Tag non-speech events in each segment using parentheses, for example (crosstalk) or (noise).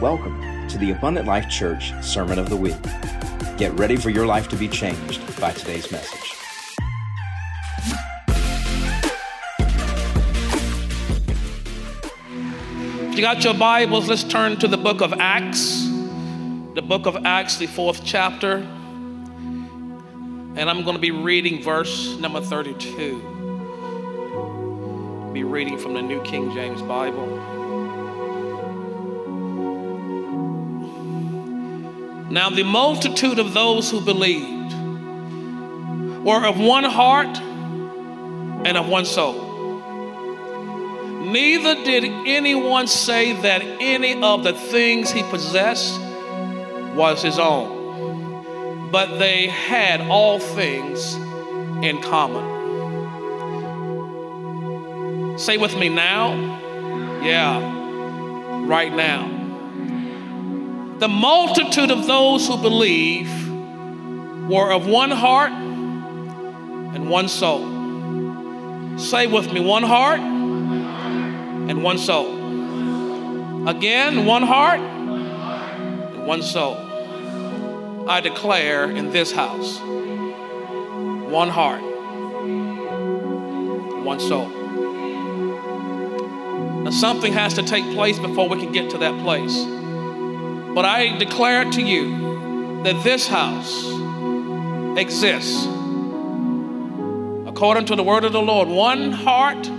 Welcome to the Abundant Life Church Sermon of the Week. Get ready for your life to be changed by today's message. You got your Bibles? Let's turn to the book of Acts. The book of Acts, the fourth chapter. And I'm going to be reading verse number 32. Be reading from the New King James Bible. Now, the multitude of those who believed were of one heart and of one soul. Neither did anyone say that any of the things he possessed was his own, but they had all things in common. Say with me now. Yeah, right now. The multitude of those who believe were of one heart and one soul. Say with me, one heart and one soul. Again, one heart and one soul. I declare in this house one heart, one soul. Now, something has to take place before we can get to that place. But I declare to you that this house exists according to the word of the Lord one heart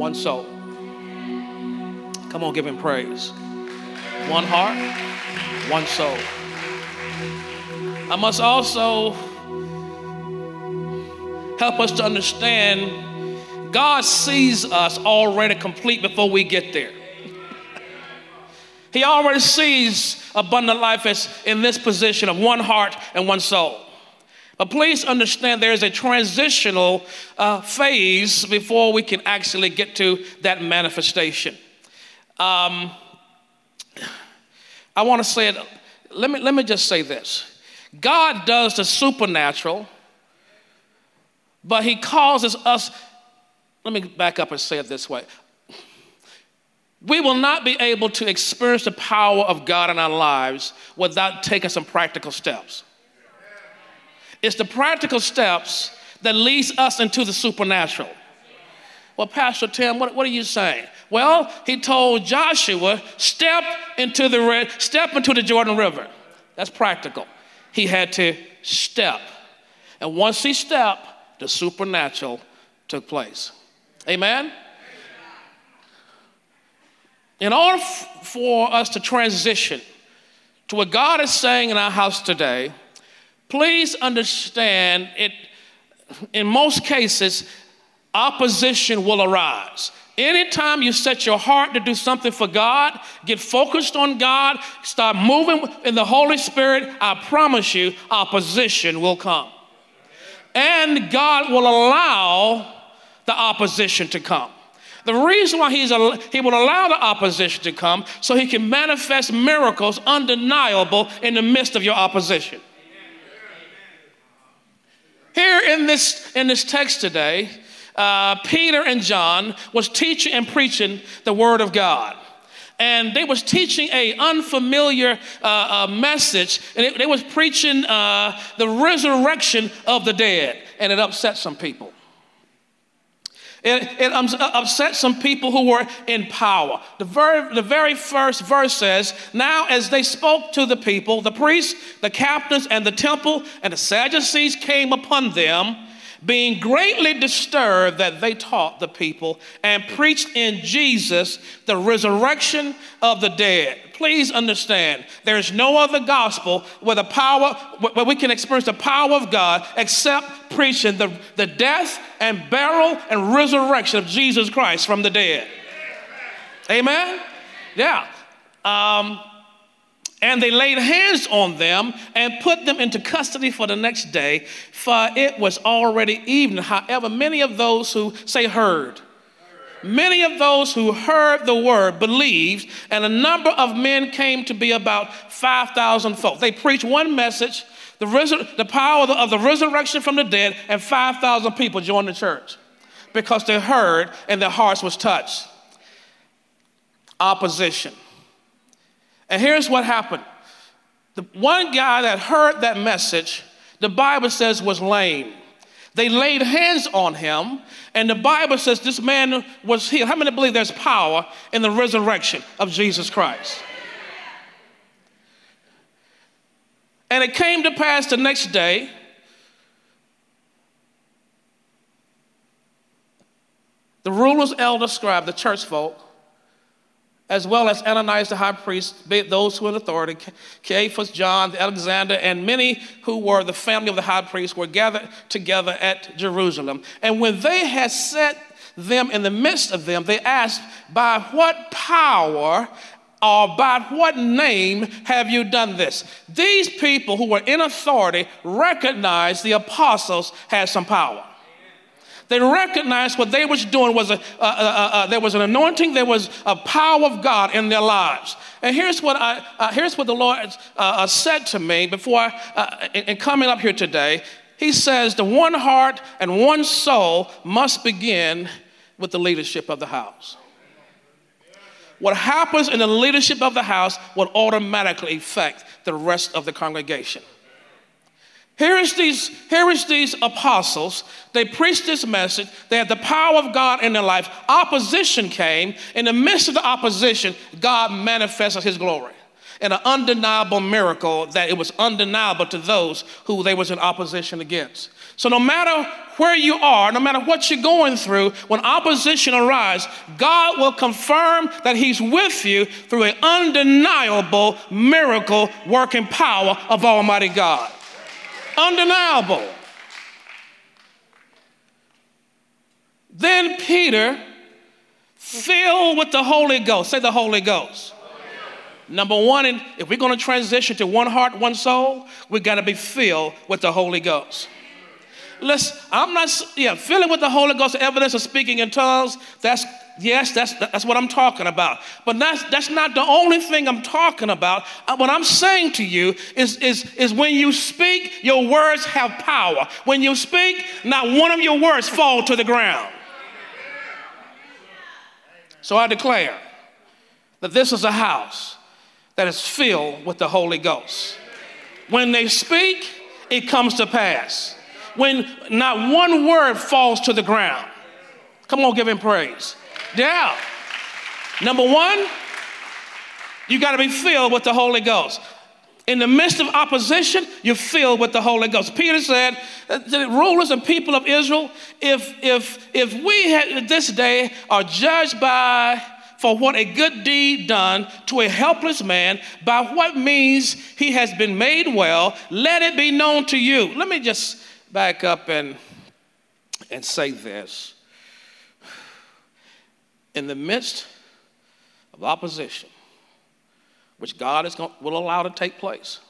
one soul. Come on, give him praise. One heart, one soul. I must also help us to understand God sees us already complete before we get there. He already sees abundant life as in this position of one heart and one soul. But please understand there is a transitional uh, phase before we can actually get to that manifestation. Um, I want to say it, let me, let me just say this God does the supernatural, but He causes us, let me back up and say it this way. We will not be able to experience the power of God in our lives without taking some practical steps. It's the practical steps that leads us into the supernatural. Well, Pastor Tim, what, what are you saying? Well, he told Joshua, step into the red, step into the Jordan River. That's practical. He had to step. And once he stepped, the supernatural took place. Amen? In order for us to transition to what God is saying in our house today, please understand it in most cases opposition will arise. Anytime you set your heart to do something for god get focused on god start moving in the holy spirit i promise you opposition will come. And god will allow the opposition to come the reason why he's he will allow the opposition to come so he can manifest miracles undeniable in the midst of your opposition here in this, in this text today, uh, Peter and John was teaching and preaching the word of God. And they was teaching a unfamiliar uh, uh, message, and it, they was preaching uh, the resurrection of the dead, and it upset some people. It, it uh, upset some people who were in power. The very, the very first verse says, Now as they spoke to the people, the priests, the captains, and the temple, and the Sadducees came upon them, being greatly disturbed that they taught the people and preached in Jesus the resurrection of the dead. Please understand, there's no other gospel where the power, where we can experience the power of God except preaching the, the death and burial and resurrection of Jesus Christ from the dead. Amen? Yeah. Um, and they laid hands on them and put them into custody for the next day, for it was already evening. However, many of those who say heard, many of those who heard the word believed, and a number of men came to be about 5,000 folk. They preached one message, the, the power of the, of the resurrection from the dead, and 5,000 people joined the church because they heard and their hearts was touched. Opposition. And here's what happened the one guy that heard that message, the Bible says, was lame. They laid hands on him, and the Bible says this man was healed. How many believe there's power in the resurrection of Jesus Christ? And it came to pass the next day. The rulers, elders, scribe, the church folk, as well as Ananias the high priest, those who were in authority, Caiaphas, John, Alexander, and many who were the family of the high priest were gathered together at Jerusalem. And when they had set them in the midst of them, they asked, By what power or by what name have you done this? These people who were in authority recognized the apostles had some power. They recognized what they was doing was a, there was an anointing, there was a power of God in their lives. And here's what I, uh, here's what the Lord uh, uh, said to me before, in, in coming up here today. He says the one heart and one soul must begin with the leadership of the house. What happens in the leadership of the house will automatically affect the rest of the congregation. Here is these, here is these apostles. They preached this message. They had the power of God in their life. Opposition came. In the midst of the opposition, God manifested his glory in an undeniable miracle that it was undeniable to those who they was in opposition against. So no matter where you are, no matter what you're going through, when opposition arises, God will confirm that He's with you through an undeniable miracle working power of Almighty God undeniable. Then Peter, filled with the Holy Ghost, say the Holy Ghost. Number one, if we're going to transition to one heart, one soul, we got to be filled with the Holy Ghost. Let's, I'm not, yeah, filling with the Holy Ghost, evidence of speaking in tongues, that's Yes, that's, that's what I'm talking about. But that's, that's not the only thing I'm talking about. Uh, what I'm saying to you is, is, is when you speak, your words have power. When you speak, not one of your words fall to the ground. So I declare that this is a house that is filled with the Holy Ghost. When they speak, it comes to pass. When not one word falls to the ground. Come on, give him praise. Yeah. Number one, you got to be filled with the Holy Ghost. In the midst of opposition, you're filled with the Holy Ghost. Peter said, uh, the rulers and people of Israel, if, if, if we had, this day are judged by for what a good deed done to a helpless man, by what means he has been made well, let it be known to you. Let me just back up and, and say this in the midst of opposition, which God is going, will allow to take place.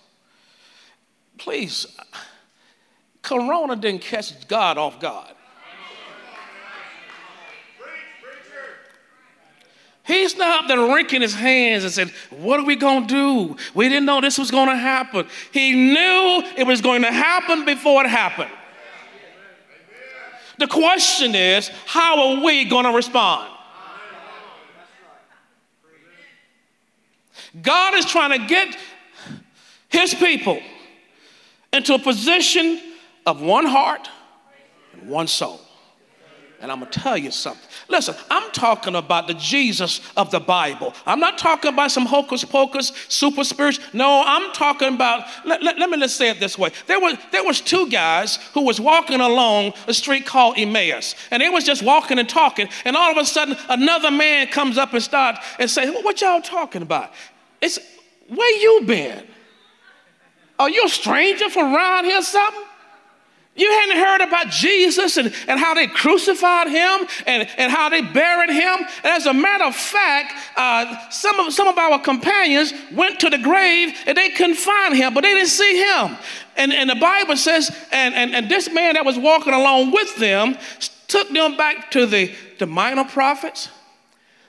Please, Corona didn't catch God off guard. He's not there wrinking his hands and said, What are we going to do? We didn't know this was going to happen. He knew it was going to happen before it happened. The question is, how are we going to respond? God is trying to get his people into a position of one heart and one soul. And I'm gonna tell you something. Listen, I'm talking about the Jesus of the Bible. I'm not talking about some hocus pocus, super spiritual. No, I'm talking about, let, let, let me let's say it this way. There was, there was two guys who was walking along a street called Emmaus. And they was just walking and talking. And all of a sudden, another man comes up and starts and say, what y'all talking about? It's where you been? Are you a stranger from around here something? You hadn't heard about Jesus and, and how they crucified him and, and how they buried him. And as a matter of fact, uh, some, of, some of our companions went to the grave and they couldn't find him, but they didn't see him. And, and the Bible says, and, and, and this man that was walking along with them took them back to the, the minor prophets,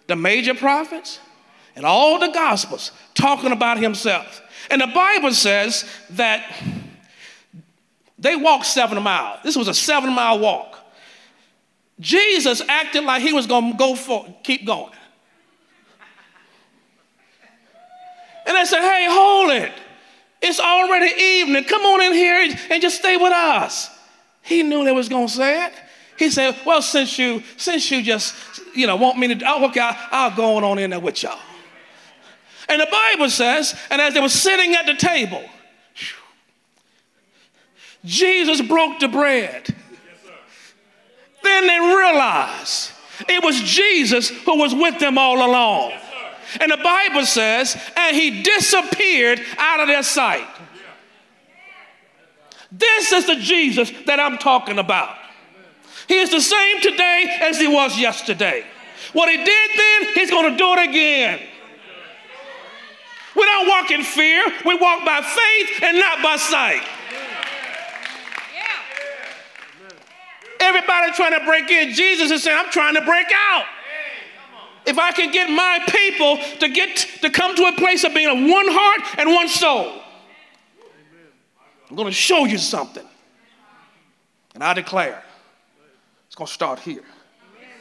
the major prophets, and all the gospels talking about himself. And the Bible says that they walked seven miles. This was a seven mile walk. Jesus acted like he was going to go for keep going. And they said, hey, hold it. It's already evening. Come on in here and just stay with us. He knew they was going to say it. He said, well, since you, since you just, you know, want me to, oh, okay, I'll, I'll go on in there with y'all. And the Bible says, and as they were sitting at the table, Jesus broke the bread. then they realized it was Jesus who was with them all along. And the Bible says, and he disappeared out of their sight. This is the Jesus that I'm talking about. He is the same today as he was yesterday. What he did then, he's going to do it again. We don't walk in fear, we walk by faith and not by sight. Everybody trying to break in. Jesus is saying, I'm trying to break out. If I can get my people to get to come to a place of being of one heart and one soul, I'm going to show you something. And I declare it's going to start here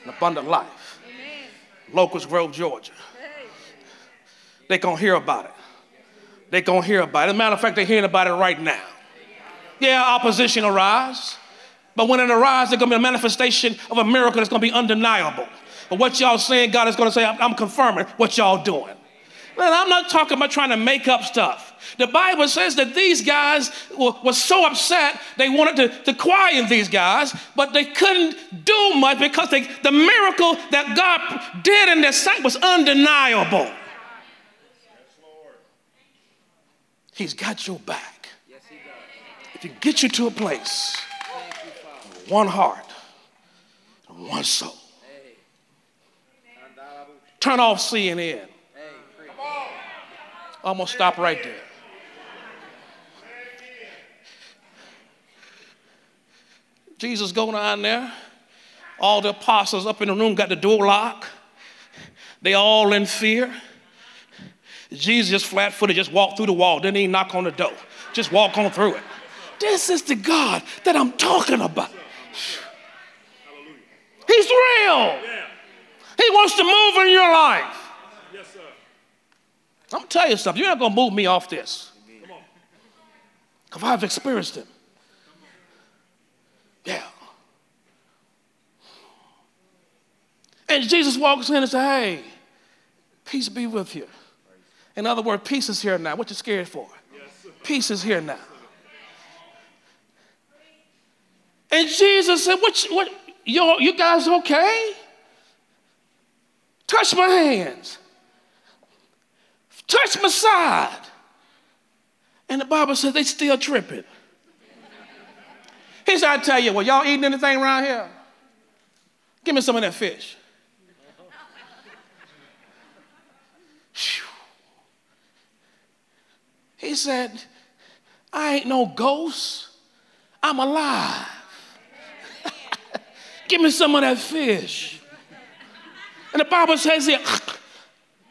in abundant life, Locust Grove, Georgia. They're going to hear about it. They're going to hear about it. As a matter of fact, they're hearing about it right now. Yeah, opposition arise. But when it arises, there's going to be a manifestation of a miracle that's going to be undeniable. But what y'all saying, God is going to say, I'm confirming what y'all doing. Man, I'm not talking about trying to make up stuff. The Bible says that these guys were, were so upset they wanted to, to quiet these guys, but they couldn't do much because they, the miracle that God did in their sight was undeniable. He's got your back. If he get you to a place, one heart, one soul. Turn off CNN. I'm going to stop right there. Jesus going on there. All the apostles up in the room got the door locked. They all in fear. Jesus just flat footed, just walked through the wall, didn't even knock on the door. Just walk on through it. This is the God that I'm talking about. Hallelujah. He's real. He wants to move in your life. Yes, sir. I'm gonna tell you something. You're not gonna move me off this. Come on. Because I've experienced it. Yeah. And Jesus walks in and says, Hey, peace be with you. In other words, peace is here now. What you scared for? Peace is here now. And Jesus said, What, what you, you guys okay? Touch my hands. Touch my side. And the Bible says they still tripping. He said, I tell you, well, y'all eating anything around here? Give me some of that fish. He said, I ain't no ghost. I'm alive. (laughs) Give me some of that fish. And the Bible says here,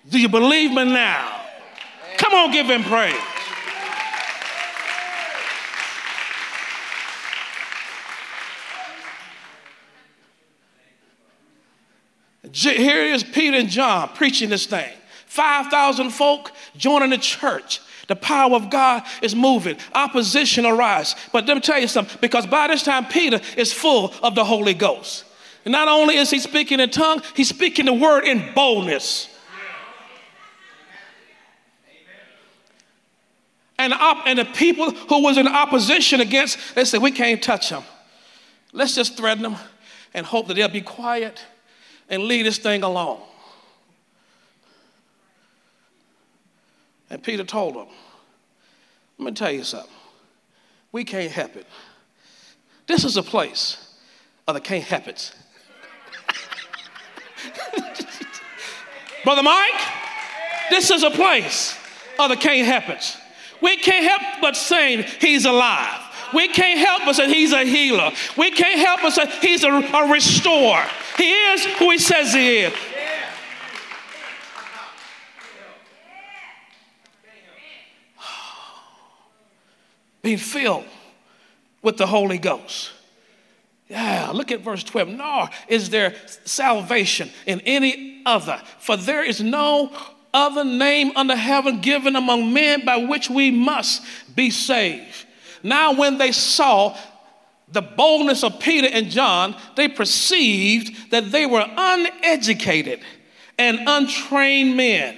do you believe me now? Come on, give him praise. Here is Peter and John preaching this thing. 5,000 folk joining the church. The power of God is moving. Opposition arises. But let me tell you something, because by this time, Peter is full of the Holy Ghost. And not only is he speaking in tongue, he's speaking the word in boldness. And, op- and the people who was in opposition against, they said, we can't touch them. Let's just threaten them and hope that they'll be quiet and leave this thing alone. And Peter told them, let me tell you something. We can't help it. This is a place of the can't help it. (laughs) Brother Mike, this is a place of the can't help it. We can't help but saying he's alive. We can't help but say he's a healer. We can't help but say he's a, a restorer. He is who he says he is. Being filled with the Holy Ghost. Yeah, look at verse 12. Nor is there salvation in any other, for there is no other name under heaven given among men by which we must be saved. Now, when they saw the boldness of Peter and John, they perceived that they were uneducated and untrained men.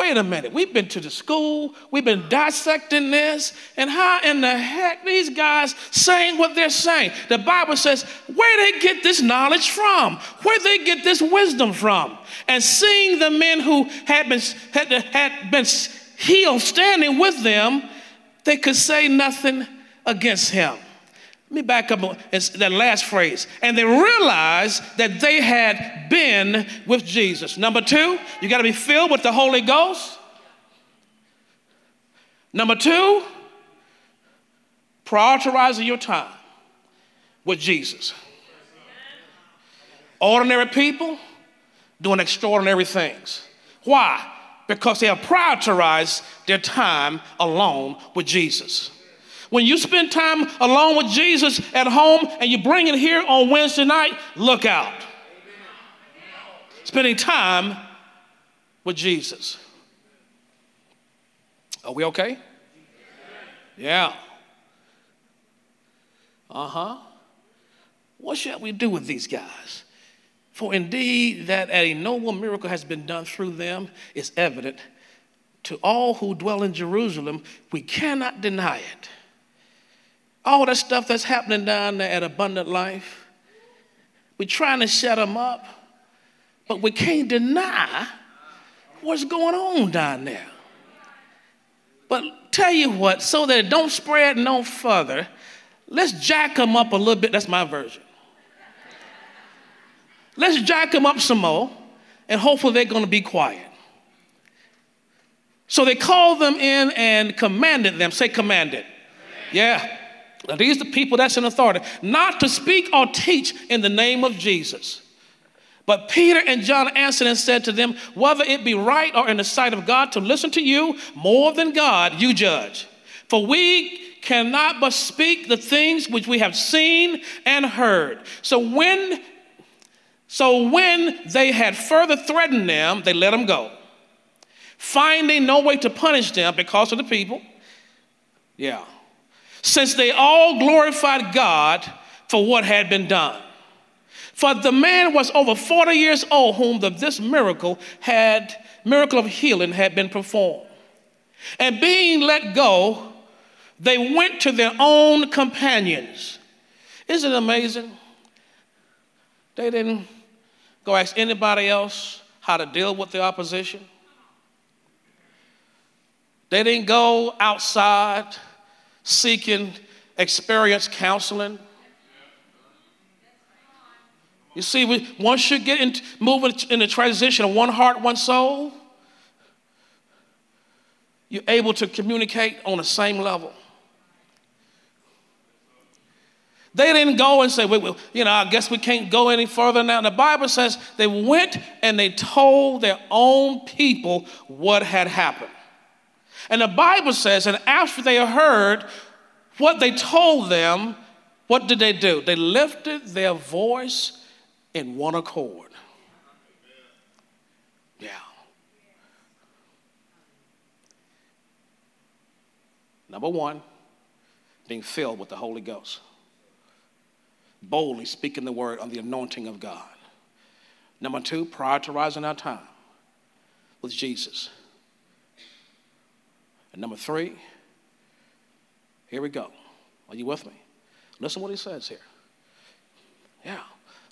Wait a minute, we've been to the school, we've been dissecting this, and how in the heck these guys saying what they're saying? The Bible says, where they get this knowledge from? Where they get this wisdom from? And seeing the men who had been, had, had been healed standing with them, they could say nothing against him. Let me back up that last phrase. And they realized that they had been with Jesus. Number two, you got to be filled with the Holy Ghost. Number two, prioritizing your time with Jesus. Ordinary people doing extraordinary things. Why? Because they have prioritized their time alone with Jesus. When you spend time alone with Jesus at home and you bring it here on Wednesday night, look out. Spending time with Jesus. Are we okay? Yeah. Uh huh. What shall we do with these guys? For indeed, that a noble miracle has been done through them is evident to all who dwell in Jerusalem. We cannot deny it all that stuff that's happening down there at Abundant Life, we're trying to shut them up, but we can't deny what's going on down there. But tell you what, so that it don't spread no further, let's jack them up a little bit. That's my version. Let's jack them up some more, and hopefully they're going to be quiet. So they called them in and commanded them. Say, commanded. Yeah. Now, these are the people that's in authority, not to speak or teach in the name of Jesus. But Peter and John answered and said to them, Whether it be right or in the sight of God to listen to you more than God, you judge. For we cannot but speak the things which we have seen and heard. So when so when they had further threatened them, they let them go. Finding no way to punish them because of the people. Yeah since they all glorified God for what had been done. For the man was over 40 years old, whom the, this miracle had, miracle of healing had been performed. And being let go, they went to their own companions. Isn't it amazing? They didn't go ask anybody else how to deal with the opposition. They didn't go outside seeking experience counseling. You see, we, once you get into moving in the transition of one heart, one soul, you're able to communicate on the same level. They didn't go and say, well, you know, I guess we can't go any further now. The Bible says they went and they told their own people what had happened. And the Bible says, and after they heard what they told them, what did they do? They lifted their voice in one accord. Yeah. Number one, being filled with the Holy Ghost. Boldly speaking the word on the anointing of God. Number two, prioritizing our time with Jesus. And number three, here we go. Are you with me? Listen what he says here. Yeah,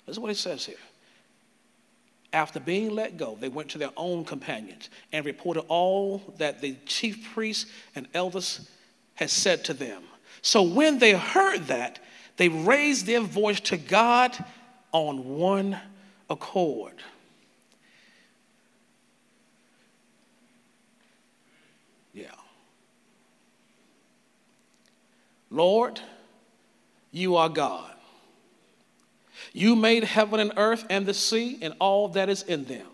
listen what he says here. After being let go, they went to their own companions and reported all that the chief priests and elders had said to them. So when they heard that, they raised their voice to God on one accord. Lord, you are God. You made heaven and earth and the sea and all that is in them,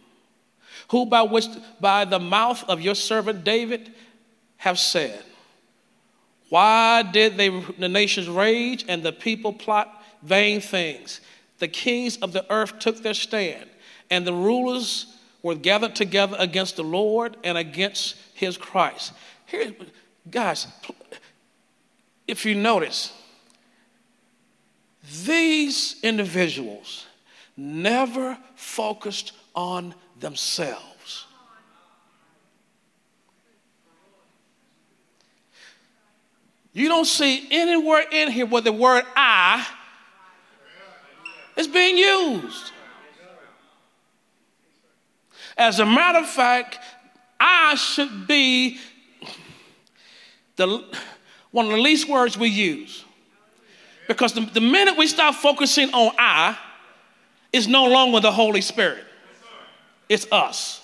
who by which by the mouth of your servant David have said, Why did they, the nations rage and the people plot vain things? The kings of the earth took their stand, and the rulers were gathered together against the Lord and against his Christ. Here, guys, if you notice, these individuals never focused on themselves. You don't see anywhere in here where the word I is being used. As a matter of fact, I should be the, one of the least words we use. Because the, the minute we start focusing on I, it's no longer the Holy Spirit, it's us.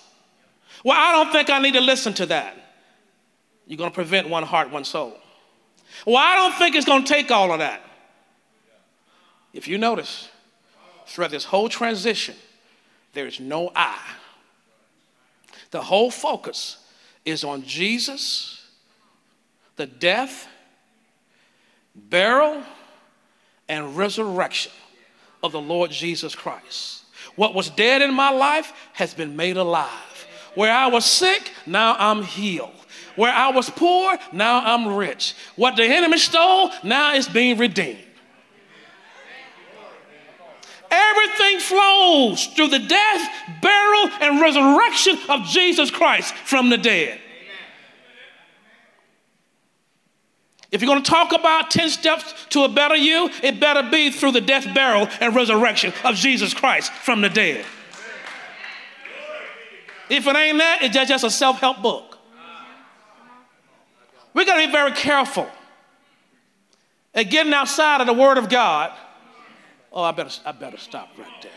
Well, I don't think I need to listen to that. You're going to prevent one heart, one soul. Well, I don't think it's going to take all of that. If you notice, throughout this whole transition, there is no I. The whole focus is on Jesus, the death, burial, and resurrection of the Lord Jesus Christ. What was dead in my life has been made alive. Where I was sick, now I'm healed. Where I was poor, now I'm rich. What the enemy stole, now it's being redeemed. Everything flows through the death, burial, and resurrection of Jesus Christ from the dead. If you're going to talk about 10 steps to a better you, it better be through the death, burial, and resurrection of Jesus Christ from the dead. If it ain't that, it's just a self help book. We got to be very careful at getting outside of the Word of God. Oh, I better, I better stop right there.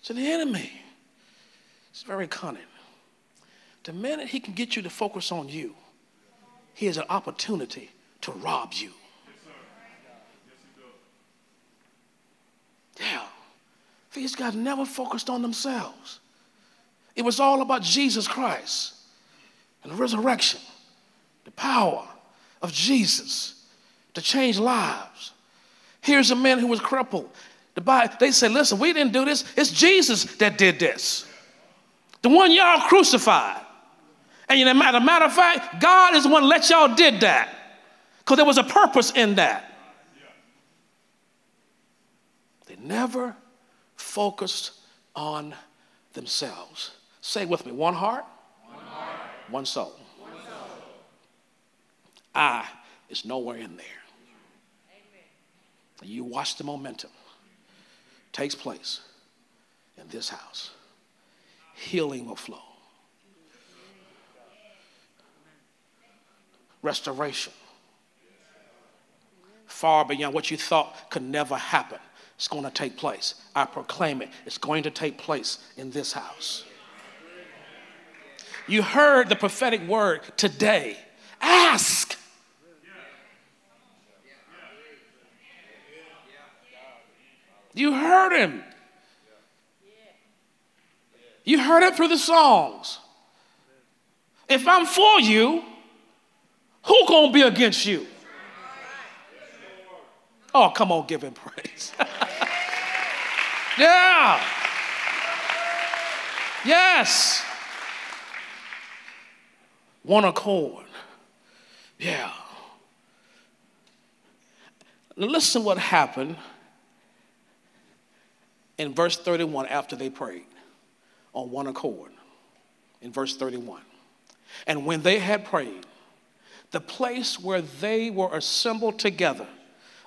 It's an enemy it's very cunning. The minute he can get you to focus on you, he has an opportunity to rob you. Yeah. These guys never focused on themselves. It was all about Jesus Christ and the resurrection, the power of Jesus to change lives. Here's a man who was crippled. The Bible, they said, listen, we didn't do this. It's Jesus that did this. The one y'all crucified. And as a matter of fact, God is the one let y'all did that. Because there was a purpose in that. They never focused on themselves. Say with me one heart, one, heart. soul. One soul. I is nowhere in there. Amen. You watch the momentum takes place in this house. Healing will flow. Restoration. Far beyond what you thought could never happen. It's going to take place. I proclaim it. It's going to take place in this house. You heard the prophetic word today. Ask. You heard him. You heard it through the songs. If I'm for you, who gonna be against you? Oh, come on, give him praise. (laughs) yeah. Yes. One accord. Yeah. Now listen what happened in verse 31 after they prayed on one accord. In verse 31. And when they had prayed, the place where they were assembled together,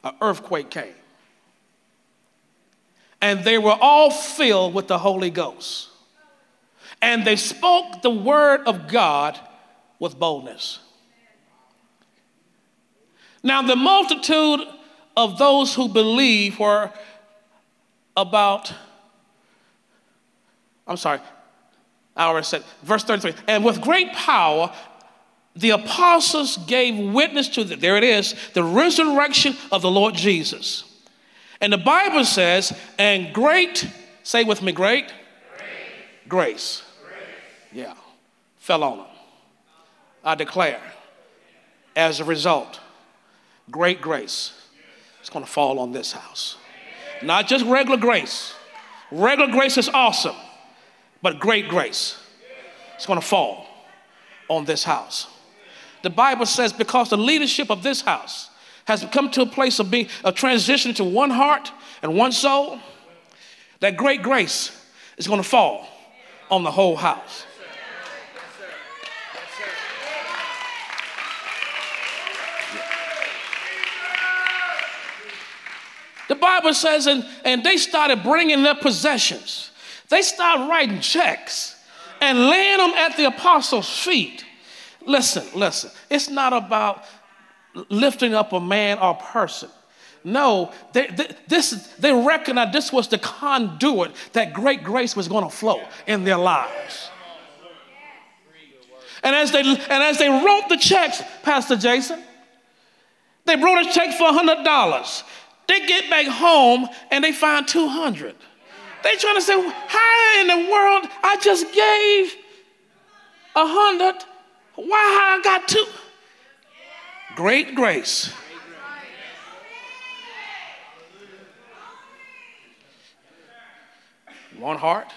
an earthquake came. And they were all filled with the Holy Ghost. And they spoke the word of God with boldness. Now, the multitude of those who believe were about, I'm sorry, I already said, verse 33, and with great power, the apostles gave witness to the, there it is, the resurrection of the Lord Jesus. And the Bible says, and great, say with me, great, great. Grace. grace. Yeah, fell on them. I declare, as a result, great grace is going to fall on this house. Not just regular grace. Regular grace is awesome, but great grace is going to fall on this house. The Bible says because the leadership of this house has come to a place of being a transition to one heart and one soul, that great grace is going to fall on the whole house. The Bible says, and, and they started bringing their possessions. They started writing checks and laying them at the apostles' feet. Listen, listen, it's not about lifting up a man or person. No, they, they, this, they recognized this was the conduit that great grace was going to flow in their lives. And as, they, and as they wrote the checks, Pastor Jason, they wrote a check for $100. They get back home and they find 200. They trying to say, how in the world I just gave a hundred? Why I got two? Great grace. One heart,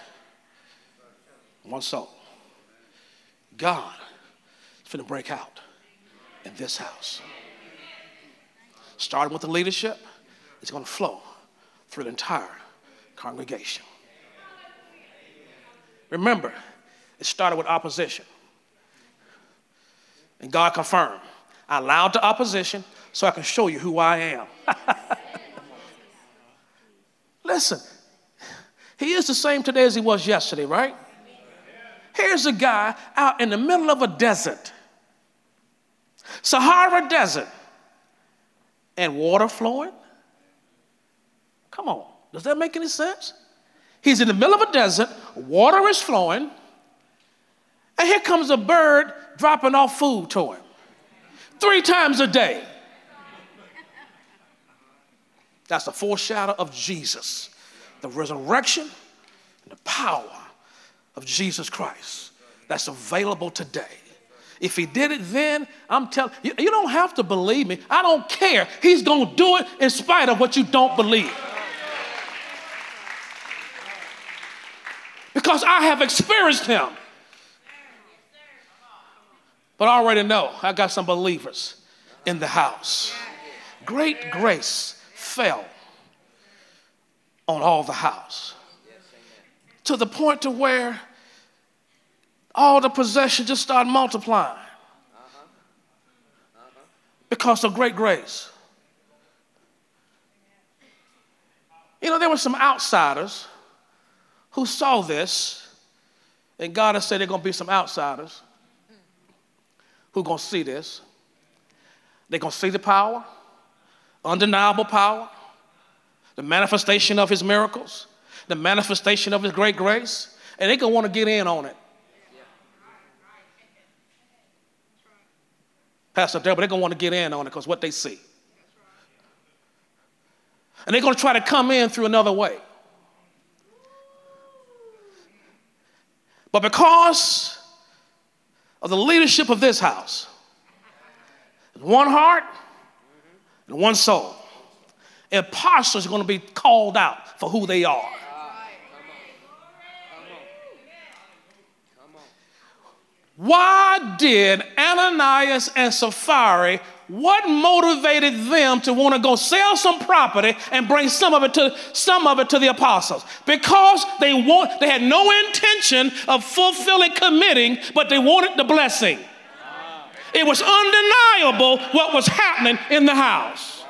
one soul. God is going to break out in this house. Starting with the leadership, it's going to flow through the entire congregation. Remember, it started with opposition. And God confirmed, I allowed the opposition so I can show you who I am. (laughs) Listen, he is the same today as he was yesterday, right? Here's a guy out in the middle of a desert, Sahara Desert, and water flowing. Come on, does that make any sense? He's in the middle of a desert, water is flowing, and here comes a bird dropping off food to him three times a day. That's a foreshadow of Jesus, the resurrection and the power of Jesus Christ that's available today. If he did it then, I'm telling you, you don't have to believe me. I don't care. He's going to do it in spite of what you don't believe. Because I have experienced him. But I already know I got some believers in the house. Great grace fell on all the house to the point to where all the possessions just started multiplying because of great grace. You know, there were some outsiders who saw this, and God has said there are going to be some outsiders who are going to see this. They're going to see the power, undeniable power, the manifestation of his miracles, the manifestation of his great grace, and they're going to want to get in on it. Pastor but they're going to want to get in on it because what they see. And they're going to try to come in through another way. But because of the leadership of this house, one heart and one soul, imposters are going to be called out for who they are. Why did Ananias and Sapphira what motivated them to want to go sell some property and bring some of it to some of it to the apostles? Because they want they had no intention of fulfilling committing, but they wanted the blessing. It was undeniable what was happening in the house.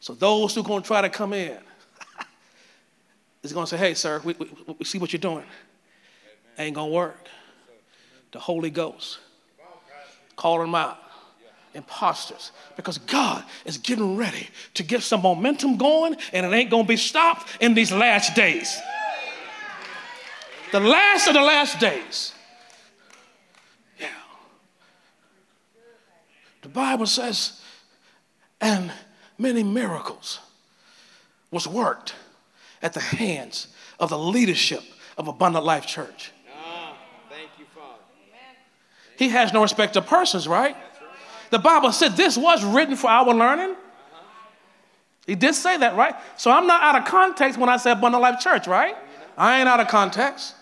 So those who are going to try to come in is going to say, hey, sir, we, we, we see what you're doing ain't gonna work. The Holy Ghost calling them out. Imposters, because God is getting ready to get some momentum going, and it ain't gonna be stopped in these last days. The last of the last days. Yeah. The Bible says, and many miracles was worked at the hands of the leadership of Abundant Life Church. He has no respect to persons, right? The Bible said this was written for our learning. He did say that, right? So I'm not out of context when I say Abundant Life Church, right? I ain't out of context.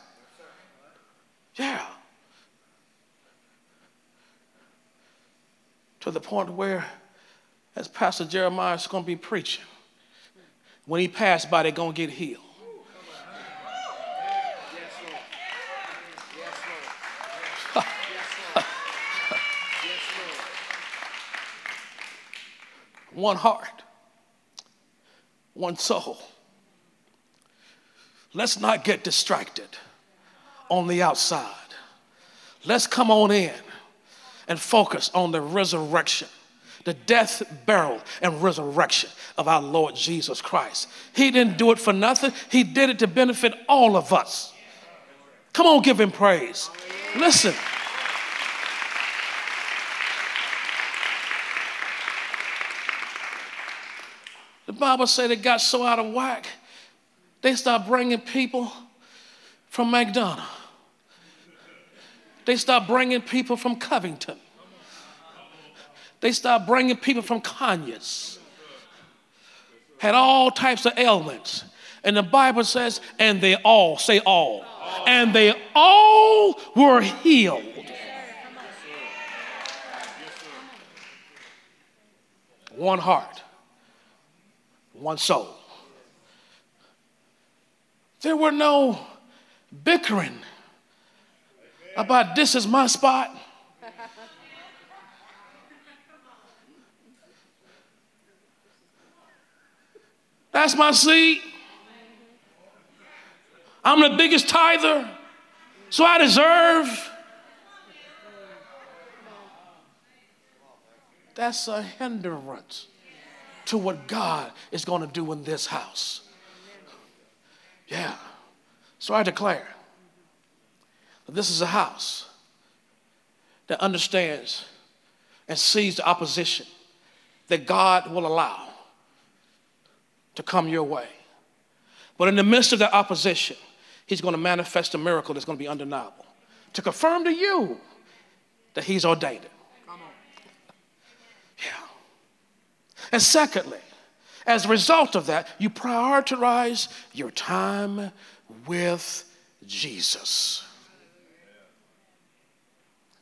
Yeah. To the point where, as Pastor Jeremiah is going to be preaching, when he passed by, they're going to get healed. One heart, one soul. Let's not get distracted on the outside. Let's come on in and focus on the resurrection, the death, burial, and resurrection of our Lord Jesus Christ. He didn't do it for nothing, He did it to benefit all of us. Come on, give Him praise. Listen. Bible said it got so out of whack, they stopped bringing people from McDonough. They stopped bringing people from Covington. They stopped bringing people from Conyers. Had all types of ailments. And the Bible says, and they all, say all, and they all were healed. One heart one soul. There were no bickering about this is my spot. That's my seat. I'm the biggest tither, so I deserve. That's a hindrance to what God is going to do in this house. Yeah. So I declare that this is a house that understands and sees the opposition that God will allow to come your way. But in the midst of that opposition, He's going to manifest a miracle that's going to be undeniable to confirm to you that He's ordained it. And secondly, as a result of that, you prioritize your time with Jesus.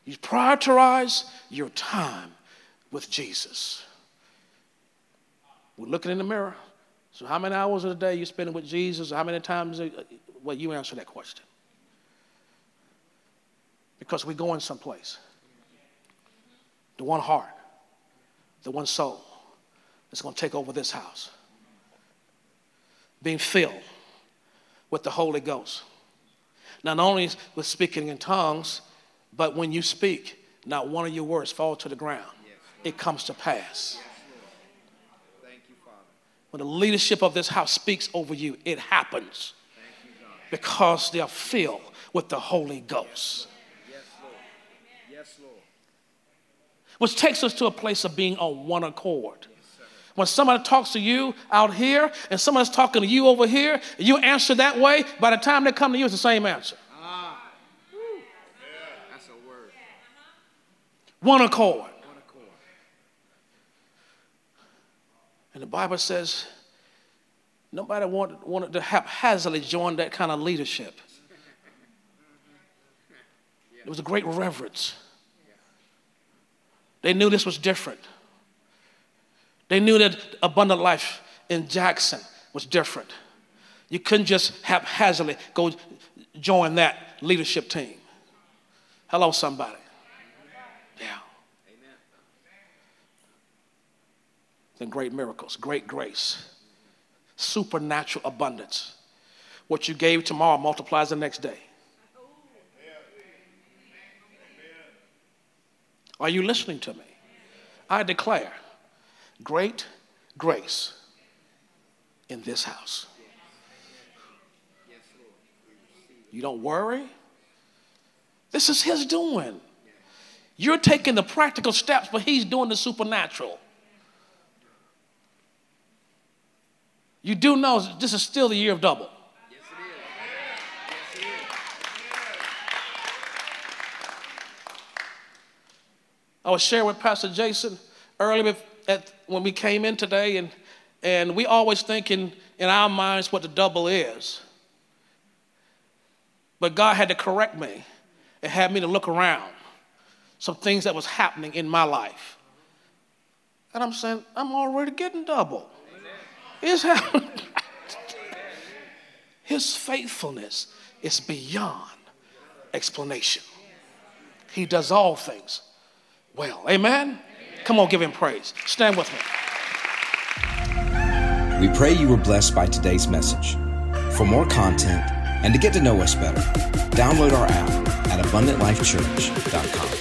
You prioritize your time with Jesus. We're looking in the mirror. So, how many hours of the day you spending with Jesus? How many times? Uh, uh, well, you answer that question. Because we're going someplace. The one heart, the one soul that's going to take over this house. Being filled with the Holy Ghost. Not only with speaking in tongues, but when you speak, not one of your words fall to the ground. It comes to pass. When the leadership of this house speaks over you, it happens because they are filled with the Holy Ghost. Which takes us to a place of being on one accord. When somebody talks to you out here and somebody's talking to you over here, you answer that way, by the time they come to you, it's the same answer. One accord. One accord. And the Bible says nobody wanted, wanted to haphazardly join that kind of leadership. It was a great reverence. They knew this was different. They knew that abundant life in Jackson was different. You couldn't just haphazardly go join that leadership team. Hello, somebody. Yeah. Then great miracles, great grace, supernatural abundance. What you gave tomorrow multiplies the next day. Are you listening to me? I declare great grace in this house. You don't worry. This is His doing. You're taking the practical steps, but He's doing the supernatural. You do know this is still the year of double. I was sharing with Pastor Jason earlier at, when we came in today, and, and we always think in, our minds what the double is. But God had to correct me and had me to look around some things that was happening in my life. And I'm saying, I'm already getting double. It's. (laughs) His faithfulness is beyond explanation. He does all things well. Amen? Come on, give him praise. Stand with me. We pray you were blessed by today's message. For more content and to get to know us better, download our app at abundantlifechurch.com.